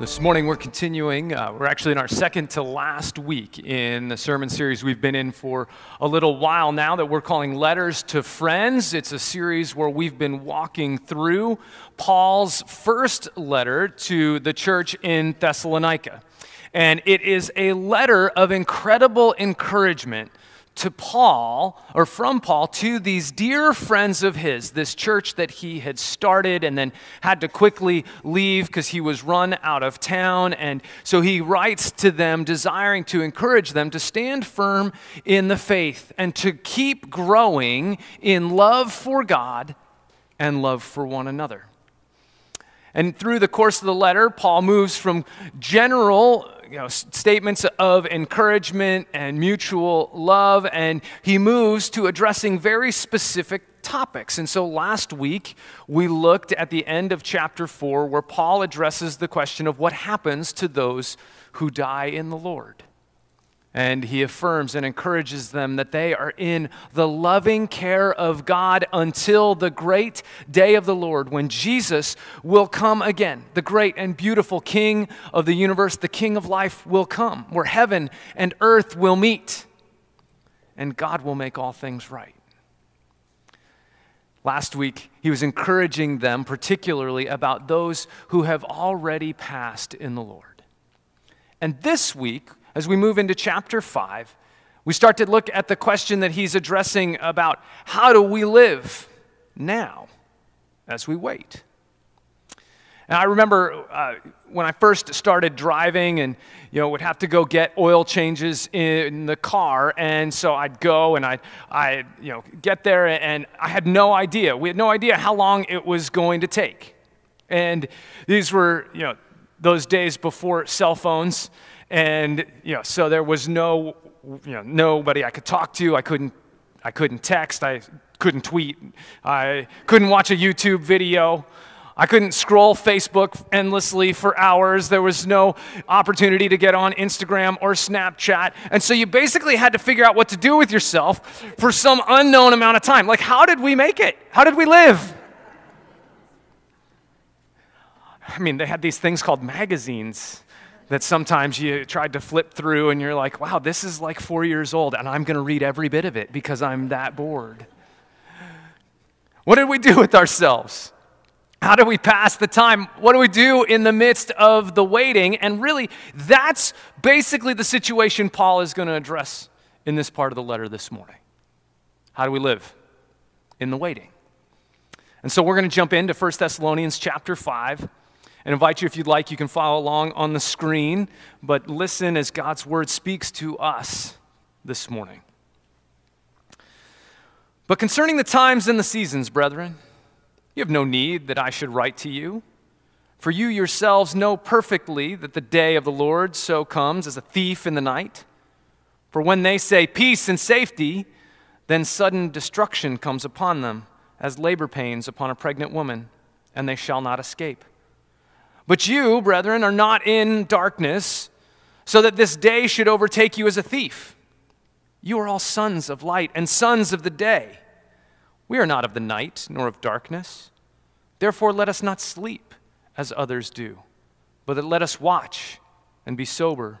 This morning we're continuing. Uh, we're actually in our second to last week in the sermon series we've been in for a little while now that we're calling Letters to Friends. It's a series where we've been walking through Paul's first letter to the church in Thessalonica. And it is a letter of incredible encouragement to Paul, or from Paul, to these dear friends of his, this church that he had started and then had to quickly leave because he was run out of town. And so he writes to them, desiring to encourage them to stand firm in the faith and to keep growing in love for God and love for one another. And through the course of the letter, Paul moves from general you know, statements of encouragement and mutual love, and he moves to addressing very specific topics. And so last week, we looked at the end of chapter 4, where Paul addresses the question of what happens to those who die in the Lord. And he affirms and encourages them that they are in the loving care of God until the great day of the Lord when Jesus will come again. The great and beautiful King of the universe, the King of life, will come, where heaven and earth will meet, and God will make all things right. Last week, he was encouraging them, particularly about those who have already passed in the Lord. And this week, as we move into chapter 5, we start to look at the question that he's addressing about how do we live now as we wait. And I remember uh, when I first started driving and, you know, would have to go get oil changes in the car. And so I'd go and I'd, I'd, you know, get there and I had no idea. We had no idea how long it was going to take. And these were, you know, those days before cell phones. And, you know, so there was no, you know, nobody I could talk to. I couldn't, I couldn't text. I couldn't tweet. I couldn't watch a YouTube video. I couldn't scroll Facebook endlessly for hours. There was no opportunity to get on Instagram or Snapchat. And so you basically had to figure out what to do with yourself for some unknown amount of time. Like, how did we make it? How did we live? I mean, they had these things called magazines that sometimes you tried to flip through and you're like, wow, this is like four years old, and I'm going to read every bit of it because I'm that bored. What did we do with ourselves? How do we pass the time? What do we do in the midst of the waiting? And really, that's basically the situation Paul is going to address in this part of the letter this morning. How do we live in the waiting? And so we're going to jump into 1 Thessalonians chapter 5 and invite you, if you'd like, you can follow along on the screen, but listen as God's word speaks to us this morning. But concerning the times and the seasons, brethren, you have no need that I should write to you. For you yourselves know perfectly that the day of the Lord so comes as a thief in the night. For when they say peace and safety, then sudden destruction comes upon them, as labor pains upon a pregnant woman, and they shall not escape. But you, brethren, are not in darkness, so that this day should overtake you as a thief. You are all sons of light and sons of the day. We are not of the night, nor of darkness. Therefore, let us not sleep as others do, but let us watch and be sober.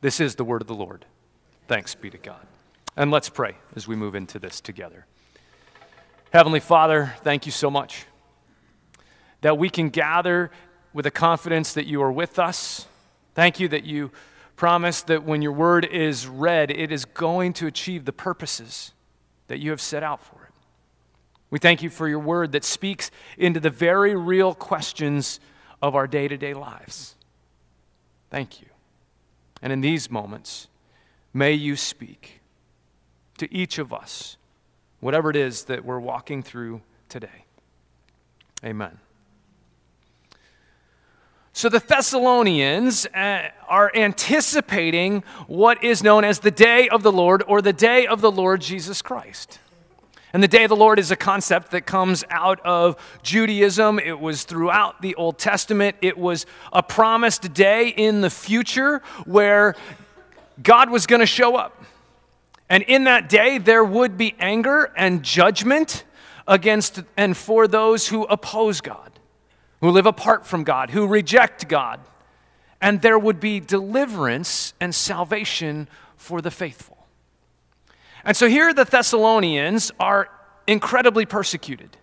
This is the word of the Lord. Thanks be to God. And let's pray as we move into this together. Heavenly Father, thank you so much that we can gather with a confidence that you are with us, Thank you that you promise that when your word is read, it is going to achieve the purposes that you have set out for it. We thank you for your word that speaks into the very real questions of our day to day lives. Thank you. And in these moments, may you speak to each of us, whatever it is that we're walking through today. Amen. So the Thessalonians uh, are anticipating what is known as the day of the Lord or the day of the Lord Jesus Christ. And the day of the Lord is a concept that comes out of Judaism. It was throughout the Old Testament. It was a promised day in the future where God was going to show up. And in that day, there would be anger and judgment against and for those who oppose God who live apart from God, who reject God. And there would be deliverance and salvation for the faithful. And so here the Thessalonians are incredibly persecuted,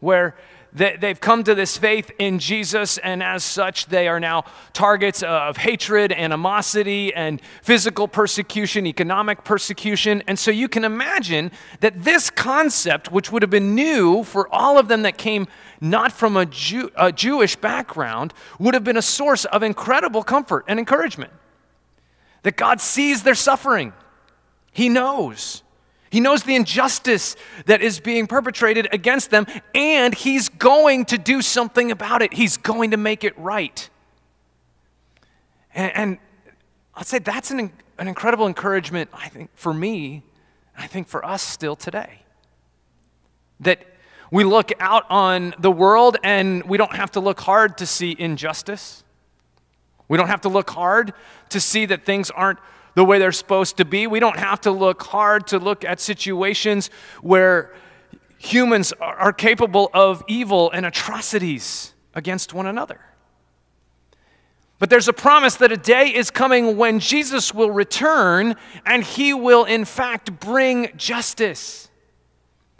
where they've come to this faith in Jesus, and as such, they are now targets of hatred, animosity, and physical persecution, economic persecution. And so you can imagine that this concept, which would have been new for all of them that came not from a, Jew, a Jewish background, would have been a source of incredible comfort and encouragement. That God sees their suffering, He knows. He knows the injustice that is being perpetrated against them, and He's going to do something about it. He's going to make it right. And, and I'd say that's an, an incredible encouragement, I think, for me, I think for us still today. That we look out on the world and we don't have to look hard to see injustice. We don't have to look hard to see that things aren't the way they're supposed to be. We don't have to look hard to look at situations where humans are capable of evil and atrocities against one another. But there's a promise that a day is coming when Jesus will return and he will, in fact, bring justice.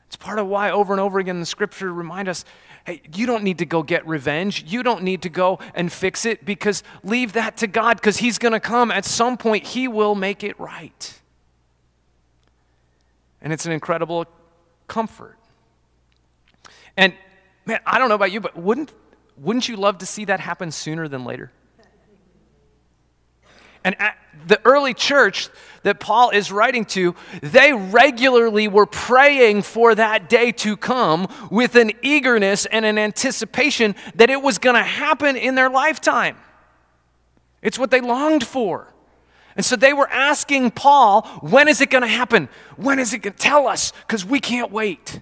It's part of why over and over again the scripture remind us hey, you don't need to go get revenge. You don't need to go and fix it because leave that to God because He's going to come at some point. He will make it right. And it's an incredible comfort. And man, I don't know about you, but wouldn't, wouldn't you love to see that happen sooner than later? And the early church that Paul is writing to, they regularly were praying for that day to come with an eagerness and an anticipation that it was going to happen in their lifetime. It's what they longed for. And so they were asking Paul, when is it going to happen? When is it going to tell us? Because we can't wait.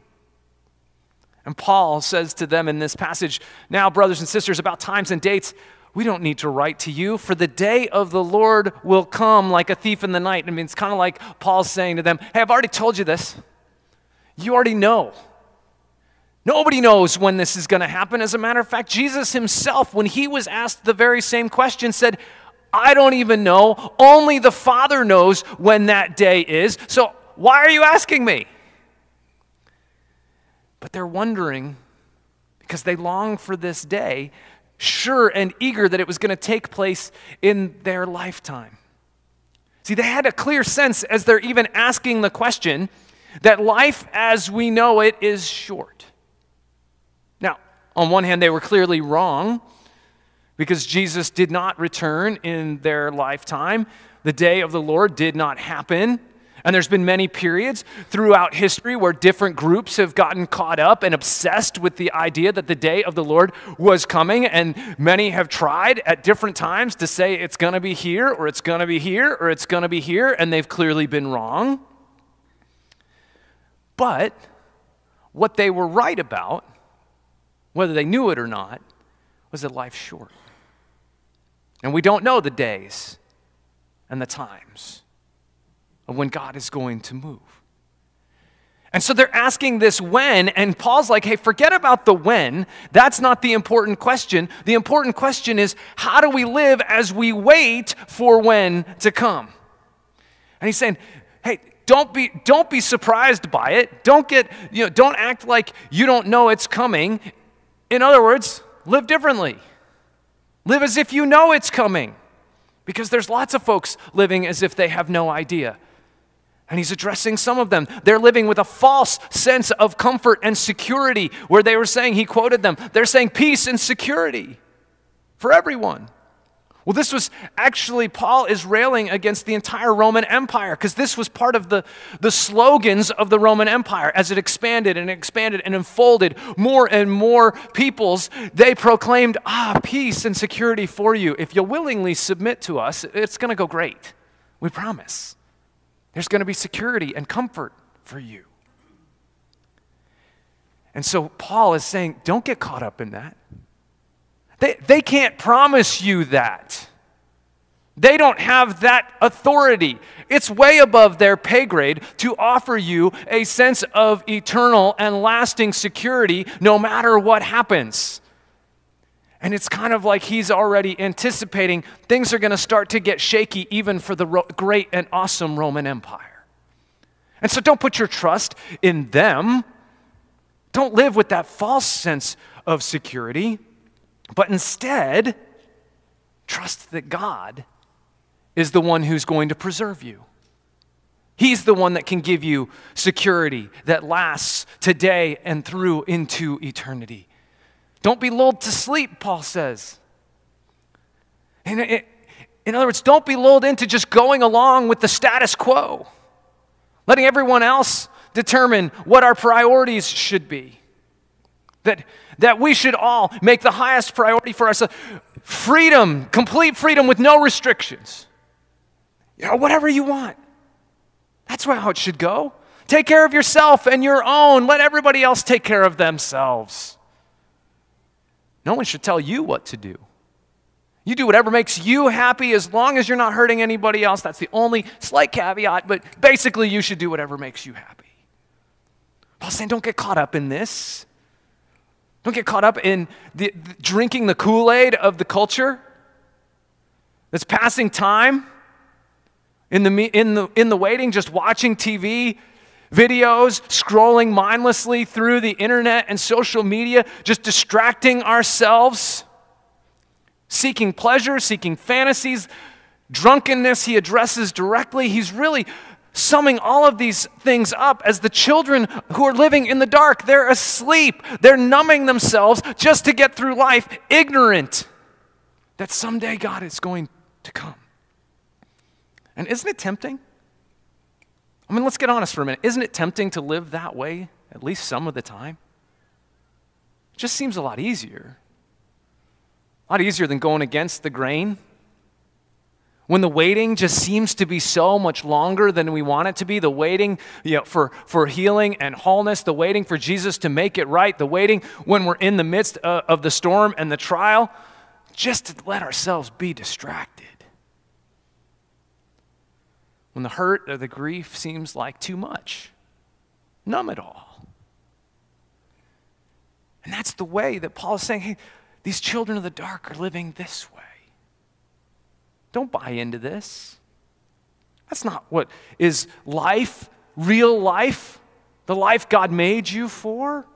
And Paul says to them in this passage, Now, brothers and sisters, about times and dates, we don't need to write to you, for the day of the Lord will come like a thief in the night. I mean, it's kind of like Paul saying to them, Hey, I've already told you this. You already know. Nobody knows when this is going to happen. As a matter of fact, Jesus himself, when he was asked the very same question, said, I don't even know. Only the Father knows when that day is. So why are you asking me? But they're wondering because they long for this day sure and eager that it was going to take place in their lifetime. See, they had a clear sense as they're even asking the question that life as we know it is short. Now, on one hand, they were clearly wrong because Jesus did not return in their lifetime. The day of the Lord did not happen. And there's been many periods throughout history where different groups have gotten caught up and obsessed with the idea that the day of the Lord was coming. And many have tried at different times to say it's going to be here, or it's going to be here, or it's going to be here, and they've clearly been wrong. But what they were right about, whether they knew it or not, was that life's short. And we don't know the days and the times of when God is going to move. And so they're asking this when, and Paul's like, hey, forget about the when. That's not the important question. The important question is, how do we live as we wait for when to come? And he's saying, hey, don't be, don't be surprised by it. Don't get, you know, don't act like you don't know it's coming. In other words, live differently. Live as if you know it's coming. Because there's lots of folks living as if they have no idea. And he's addressing some of them. They're living with a false sense of comfort and security, where they were saying, he quoted them, they're saying peace and security for everyone. Well, this was actually, Paul is railing against the entire Roman Empire because this was part of the, the slogans of the Roman Empire as it expanded and expanded and unfolded more and more peoples. They proclaimed, ah, peace and security for you. If you'll willingly submit to us, it's going to go great. We promise. There's going to be security and comfort for you. And so Paul is saying, don't get caught up in that. They, they can't promise you that. They don't have that authority. It's way above their pay grade to offer you a sense of eternal and lasting security no matter what happens. And it's kind of like he's already anticipating things are going to start to get shaky even for the great and awesome Roman Empire. And so don't put your trust in them. Don't live with that false sense of security, but instead, trust that God is the one who's going to preserve you. He's the one that can give you security that lasts today and through into eternity. Don't be lulled to sleep, Paul says. In, other words, don't be lulled into just going along with the status quo, letting everyone else determine what our priorities should be. That, that we should all make the highest priority for ourselves freedom, complete freedom with no restrictions. You know, whatever you want. That's how it should go. Take care of yourself and your own. Let everybody else take care of themselves. No one should tell you what to do. You do whatever makes you happy as long as you're not hurting anybody else. That's the only slight caveat, but basically, you should do whatever makes you happy. Paul's saying, don't get caught up in this. Don't get caught up in the, the, drinking the Kool Aid of the culture that's passing time in the, in, the, in the waiting, just watching TV, videos, scrolling mindlessly through the internet and social media, just distracting ourselves, seeking pleasure, seeking fantasies, drunkenness, he addresses directly. He's really summing all of these things up as the children who are living in the dark. They're asleep, they're numbing themselves just to get through life, ignorant that someday God is going to come. And isn't it tempting? I mean, let's get honest for a minute. Isn't it tempting to live that way at least some of the time? It just seems a lot easier. A lot easier than going against the grain. When the waiting just seems to be so much longer than we want it to be, the waiting you know, for, for healing and wholeness, the waiting for Jesus to make it right, the waiting when we're in the midst of, uh, of the storm and the trial, just to let ourselves be distracted when the hurt or the grief seems like too much. Numb it all. And that's the way that Paul is saying, hey, these children of the dark are living this way. Don't buy into this. That's not what is life, real life, the life God made you for.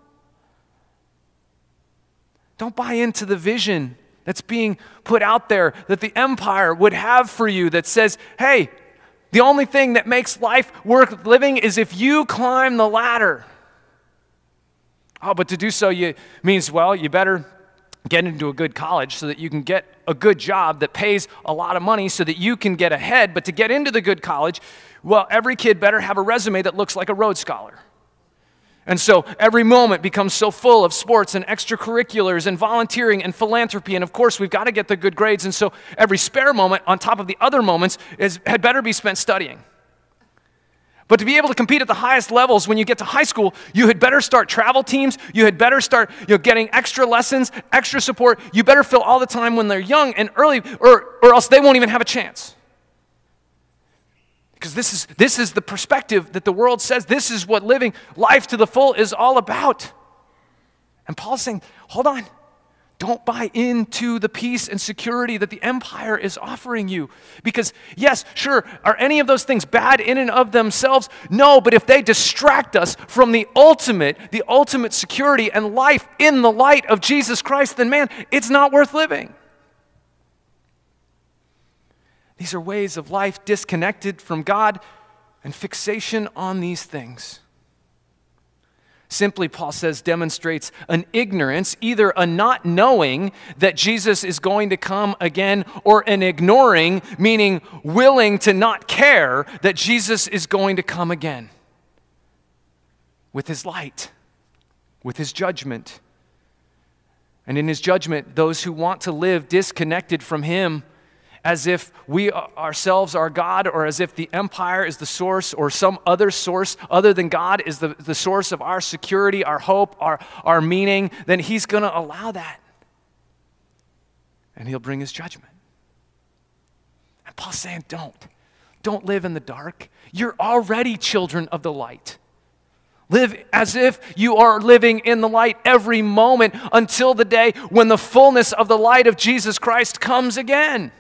Don't buy into the vision that's being put out there that the empire would have for you that says, hey, the only thing that makes life worth living is if you climb the ladder. Oh, but to do so you, means, well, you better get into a good college so that you can get a good job that pays a lot of money so that you can get ahead. But to get into the good college, well, every kid better have a resume that looks like a Rhodes Scholar. And so every moment becomes so full of sports and extracurriculars and volunteering and philanthropy. And of course, we've got to get the good grades. And so every spare moment on top of the other moments is, had better be spent studying. But to be able to compete at the highest levels when you get to high school, you had better start travel teams. You had better start you know, getting extra lessons, extra support. You better fill all the time when they're young and early, or, or else they won't even have a chance. Because this is, this is the perspective that the world says this is what living life to the full is all about. And Paul's saying, hold on. Don't buy into the peace and security that the empire is offering you. Because, yes, sure, are any of those things bad in and of themselves? No, but if they distract us from the ultimate, the ultimate security and life in the light of Jesus Christ, then man, it's not worth living. These are ways of life disconnected from God and fixation on these things. Simply, Paul says, demonstrates an ignorance, either a not knowing that Jesus is going to come again, or an ignoring, meaning willing to not care that Jesus is going to come again with his light, with his judgment. And in his judgment, those who want to live disconnected from him as if we ourselves are God or as if the empire is the source or some other source other than God is the, the source of our security, our hope, our, our meaning, then He's going to allow that. And He'll bring His judgment. And Paul's saying, don't. Don't live in the dark. You're already children of the light. Live as if you are living in the light every moment until the day when the fullness of the light of Jesus Christ comes again.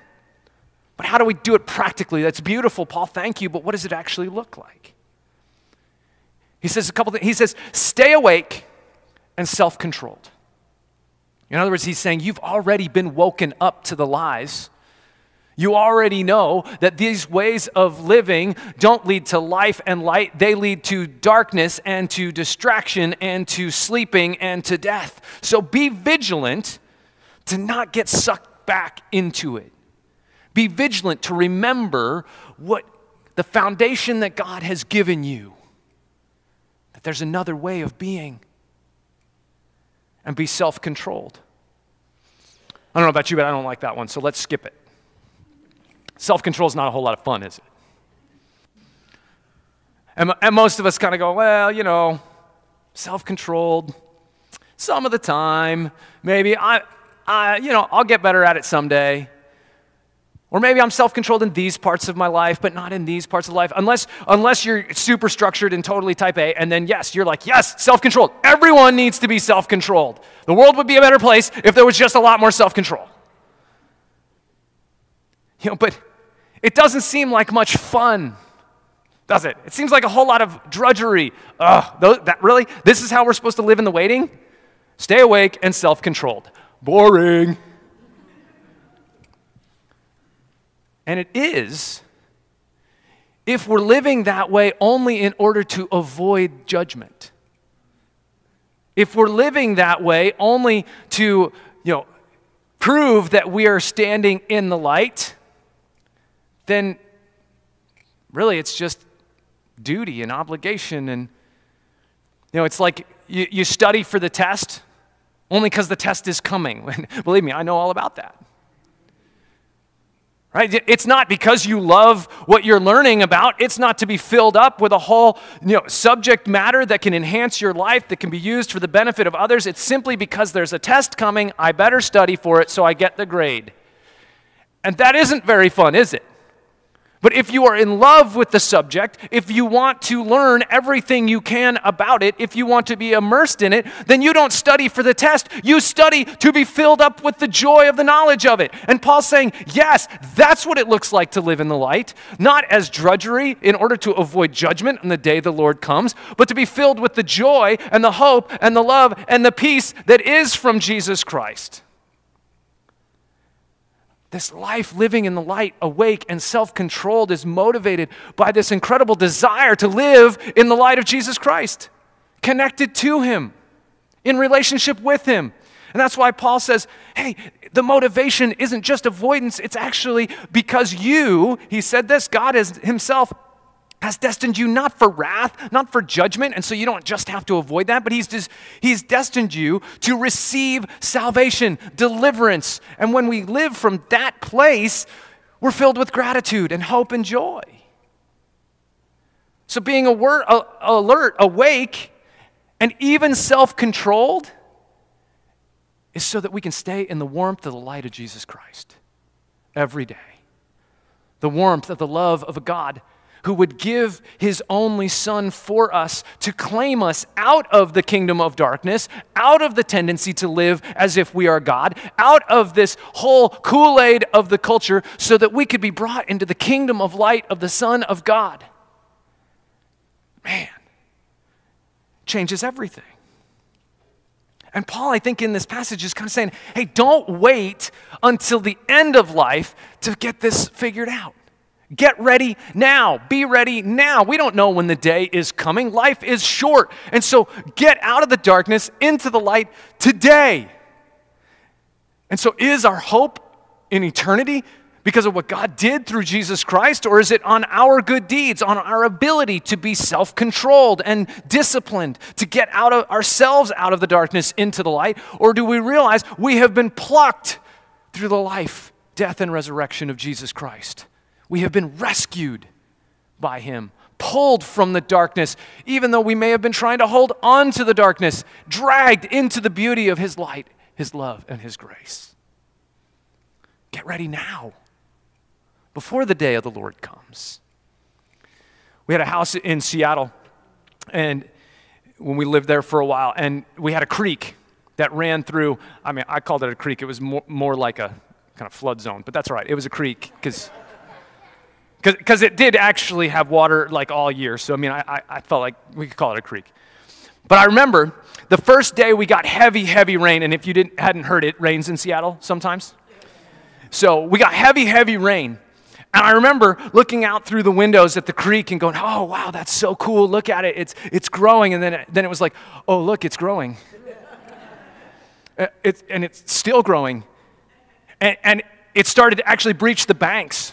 But how do we do it practically? That's beautiful, Paul. Thank you. But what does it actually look like? He says a couple things. He says, stay awake and self controlled. In other words, he's saying, you've already been woken up to the lies. You already know that these ways of living don't lead to life and light. They lead to darkness and to distraction and to sleeping and to death. So be vigilant to not get sucked back into it. Be vigilant to remember what the foundation that God has given you. That there's another way of being. And be self controlled. I don't know about you, but I don't like that one, so let's skip it. Self control is not a whole lot of fun, is it? And, and most of us kind of go, well, you know, self controlled, some of the time, maybe I, I, you know, I'll get better at it someday. Or maybe I'm self controlled in these parts of my life, but not in these parts of life. Unless, unless you're super structured and totally type A, and then yes, you're like, yes, self controlled. Everyone needs to be self controlled. The world would be a better place if there was just a lot more self control. You know, but it doesn't seem like much fun, does it? It seems like a whole lot of drudgery. Ugh, that, really? This is how we're supposed to live in the waiting? Stay awake and self controlled. Boring. And it is if we're living that way only in order to avoid judgment. If we're living that way only to, you know, prove that we are standing in the light, then really it's just duty and obligation and you know, it's like you, you study for the test only because the test is coming. Believe me, I know all about that. Right? It's not because you love what you're learning about. It's not to be filled up with a whole you know, subject matter that can enhance your life, that can be used for the benefit of others. It's simply because there's a test coming. I better study for it so I get the grade. And that isn't very fun, is it? But if you are in love with the subject, if you want to learn everything you can about it, if you want to be immersed in it, then you don't study for the test. You study to be filled up with the joy of the knowledge of it. And Paul's saying, yes, that's what it looks like to live in the light, not as drudgery in order to avoid judgment on the day the Lord comes, but to be filled with the joy and the hope and the love and the peace that is from Jesus Christ. This life living in the light, awake and self controlled, is motivated by this incredible desire to live in the light of Jesus Christ, connected to Him, in relationship with Him. And that's why Paul says, hey, the motivation isn't just avoidance, it's actually because you, he said this, God is Himself has destined you not for wrath, not for judgment, and so you don't just have to avoid that, but he's, just, he's destined you to receive salvation, deliverance. And when we live from that place, we're filled with gratitude and hope and joy. So being alert, alert awake, and even self controlled is so that we can stay in the warmth of the light of Jesus Christ every day. The warmth of the love of a God who would give his only son for us to claim us out of the kingdom of darkness, out of the tendency to live as if we are God, out of this whole Kool Aid of the culture, so that we could be brought into the kingdom of light of the Son of God. Man, changes everything. And Paul, I think, in this passage is kind of saying, hey, don't wait until the end of life to get this figured out. Get ready now. Be ready now. We don't know when the day is coming. Life is short. And so get out of the darkness into the light today. And so, is our hope in eternity because of what God did through Jesus Christ, or is it on our good deeds, on our ability to be self controlled and disciplined, to get out of ourselves out of the darkness into the light? Or do we realize we have been plucked through the life, death, and resurrection of Jesus Christ? We have been rescued by Him, pulled from the darkness, even though we may have been trying to hold on to the darkness, dragged into the beauty of His light, His love, and His grace. Get ready now before the day of the Lord comes. We had a house in Seattle, and when we lived there for a while, and we had a creek that ran through. I mean, I called it a creek. It was more, more like a kind of flood zone, but that's all right. It was a creek because because it did actually have water like all year. So I mean, I, I felt like we could call it a creek. But I remember the first day we got heavy, heavy rain, and if you didn't hadn't heard it, rains in Seattle sometimes. So we got heavy, heavy rain. And I remember looking out through the windows at the creek and going, oh, wow, that's so cool. Look at it. It's, it's growing. And then it, then it was like, oh, look, it's growing. Uh, it's, and it's still growing. And, and it started to actually breach the banks.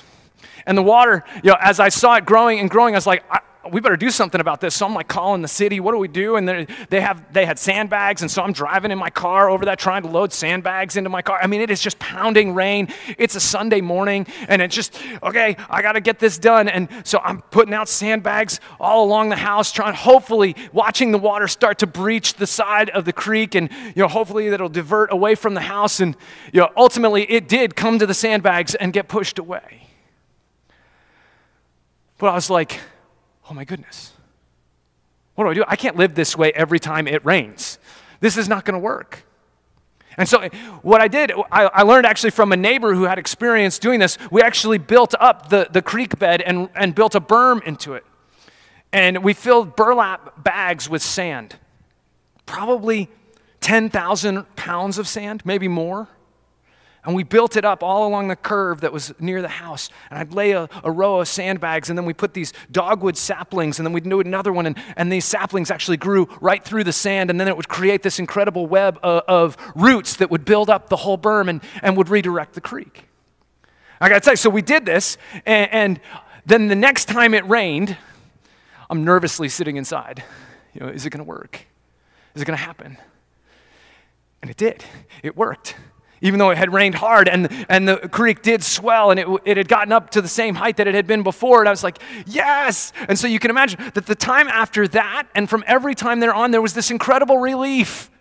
And the water, you know, as I saw it growing and growing, I was like, I, we better do something about this. So I'm like calling the city. What do we do? And they have they had sandbags, and so I'm driving in my car over that trying to load sandbags into my car. I mean, it is just pounding rain. It's a Sunday morning, and it's just okay. I got to get this done, and so I'm putting out sandbags all along the house, trying hopefully watching the water start to breach the side of the creek, and you know hopefully that'll divert away from the house, and you know ultimately it did come to the sandbags and get pushed away. But I was like oh my goodness, what do I do? I can't live this way every time it rains. This is not going to work. And so, what I did, I, I, learned actually from a neighbor who had experience doing this. We actually built up the, the creek bed and, and built a berm into it. And we filled burlap bags with sand, probably 10,000 pounds of sand, maybe more. And we built it up all along the curve that was near the house. And I'd lay a, a, row of sandbags, and then we put these dogwood saplings, and then we'd do another one. And, and these saplings actually grew right through the sand, and then it would create this incredible web of, of roots that would build up the whole berm and, and would redirect the creek. I gotta tell you, so we did this, and, and then the next time it rained, I'm nervously sitting inside. You know, is it gonna work? Is it gonna happen? And it did. It worked even though it had rained hard and, and the creek did swell and it, it had gotten up to the same height that it had been before. And I was like, yes. And so you can imagine that the time after that and from every time there on, there was this incredible relief,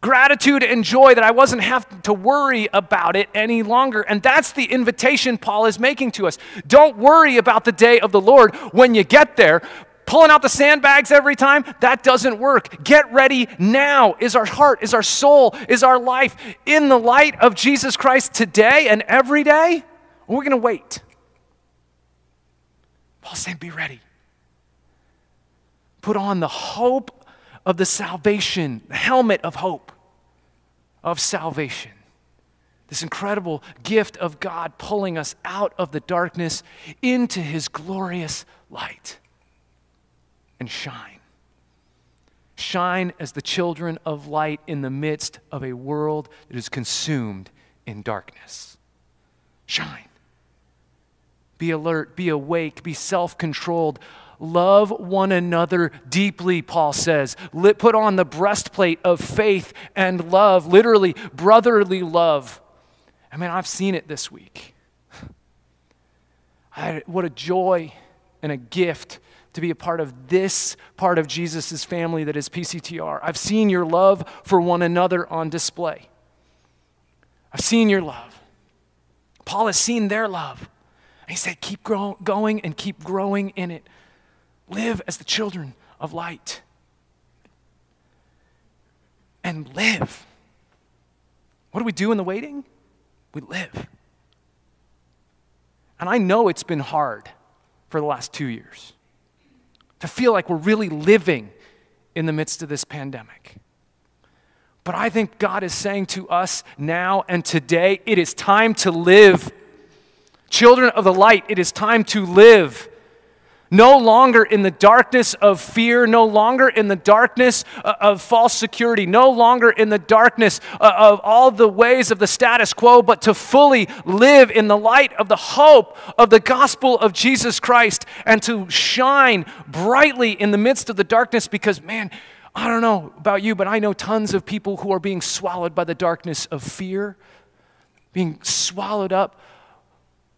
gratitude, and joy that I wasn't having to worry about it any longer. And that's the invitation Paul is making to us. Don't worry about the day of the Lord when you get there, pulling out the sandbags every time, that doesn't work. Get ready now. Is our heart, is our soul, is our life in the light of Jesus Christ today and every day? We're going to wait. Paul saying, Be ready. Put on the hope of the salvation, the helmet of hope of salvation. This incredible gift of God pulling us out of the darkness into his glorious light and shine. Shine as the children of light in the midst of a world that is consumed in darkness. Shine. Be alert, be awake, be self controlled. Love one another deeply, Paul says. Put on the breastplate of faith and love, literally, brotherly love. I mean, I've seen it this week. I, what a joy and a gift to be a part of this part of Jesus' family that is PCTR. I've seen your love for one another on display. I've seen your love. Paul has seen their love. And he said, Keep grow- going and keep growing in it. Live as the children of light. And live. What do we do in the waiting? We live. And I know it's been hard for the last two years to feel like we're really living in the midst of this pandemic. But I think God is saying to us now and today, it is time to live. Children of the light, it is time to live. No longer in the darkness of fear, no longer in the darkness uh, of false security, no longer in the darkness uh, of all the ways of the status quo, but to fully live in the light of the hope of the gospel of Jesus Christ and to shine brightly in the midst of the darkness because, man, I don't know about you, but I know tons of people who are being swallowed by the darkness of fear, being swallowed up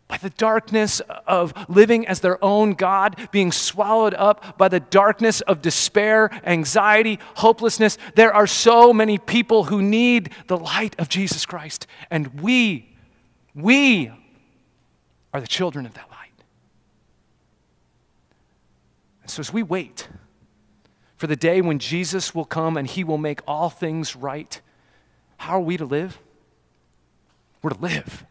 by the darkness of living as their own God, being swallowed up by the darkness of despair, anxiety, hopelessness. There are so many people who need the light of Jesus Christ, and we, we are the children of that light. And so as we wait for the day when Jesus will come and he will make all things right, how are we to live? We're to live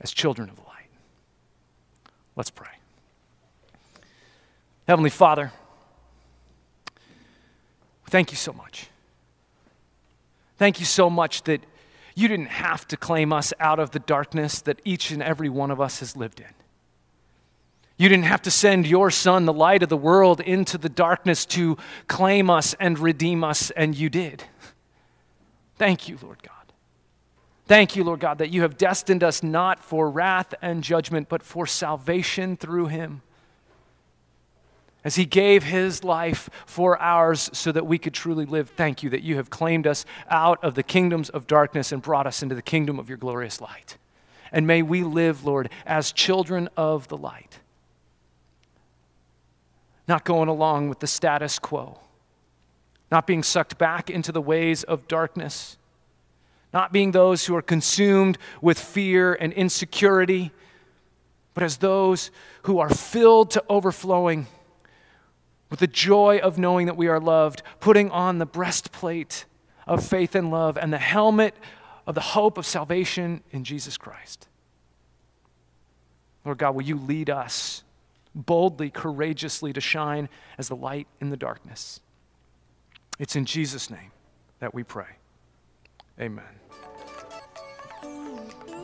as children of the light. Let's pray. Heavenly Father, thank you so much. Thank you so much that you didn't have to claim us out of the darkness that each and every one of us has lived in. You didn't have to send your son, the light of the world, into the darkness to claim us and redeem us, and you did. Thank you, Lord God. Thank you, Lord God, that you have destined us not for wrath and judgment, but for salvation through him. As he gave his life for ours so that we could truly live, thank you that you have claimed us out of the kingdoms of darkness and brought us into the kingdom of your glorious light. And may we live, Lord, as children of the light, not going along with the status quo, not being sucked back into the ways of darkness not being those who are consumed with fear and insecurity, but as those who are filled to overflowing with the joy of knowing that we are loved, putting on the breastplate of faith and love and the helmet of the hope of salvation in Jesus Christ. Lord God, will you lead us boldly, courageously to shine as the light in the darkness? It's in Jesus' name that we pray. Amen.